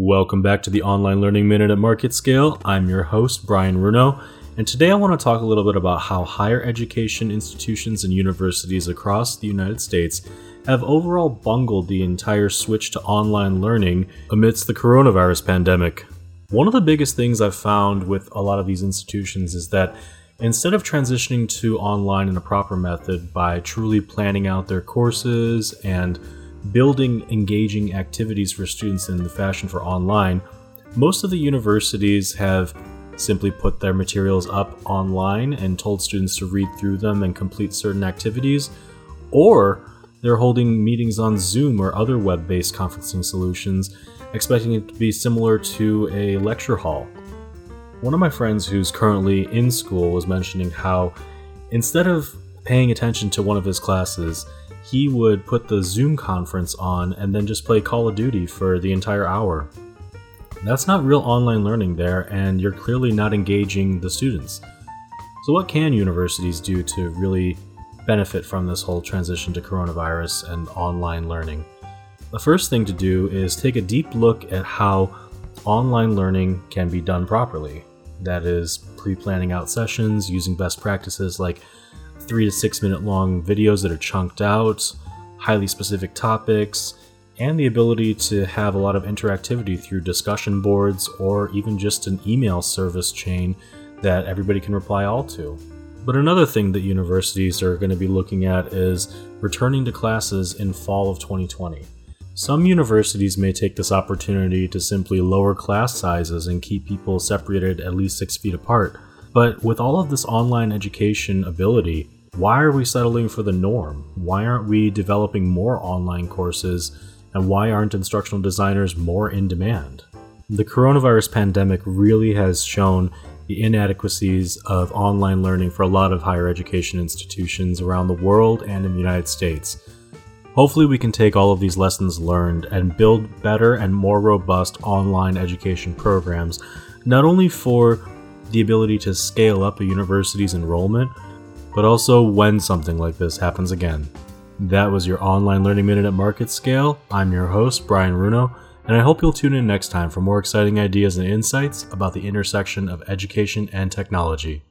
Welcome back to the Online Learning Minute at MarketScale. I'm your host, Brian Runo, and today I want to talk a little bit about how higher education institutions and universities across the United States have overall bungled the entire switch to online learning amidst the coronavirus pandemic. One of the biggest things I've found with a lot of these institutions is that instead of transitioning to online in a proper method by truly planning out their courses and building engaging activities for students in the fashion for online, most of the universities have simply put their materials up online and told students to read through them and complete certain activities, or they're holding meetings on Zoom or other web based conferencing solutions, expecting it to be similar to a lecture hall. One of my friends who's currently in school was mentioning how instead of paying attention to one of his classes, he would put the Zoom conference on and then just play Call of Duty for the entire hour. That's not real online learning there, and you're clearly not engaging the students. So, what can universities do to really benefit from this whole transition to coronavirus and online learning? The first thing to do is take a deep look at how online learning can be done properly. That is, pre planning out sessions, using best practices like three to six minute long videos that are chunked out, highly specific topics, and the ability to have a lot of interactivity through discussion boards or even just an email service chain that everybody can reply all to. But another thing that universities are going to be looking at is returning to classes in fall of 2020. Some universities may take this opportunity to simply lower class sizes and keep people separated at least six feet apart. But with all of this online education ability, why are we settling for the norm? Why aren't we developing more online courses? And why aren't instructional designers more in demand? The coronavirus pandemic really has shown the inadequacies of online learning for a lot of higher education institutions around the world and in the United States. Hopefully, we can take all of these lessons learned and build better and more robust online education programs, not only for the ability to scale up a university's enrollment, but also when something like this happens again. That was your online learning minute at MarketScale. I'm your host, Brian Runo, and I hope you'll tune in next time for more exciting ideas and insights about the intersection of education and technology.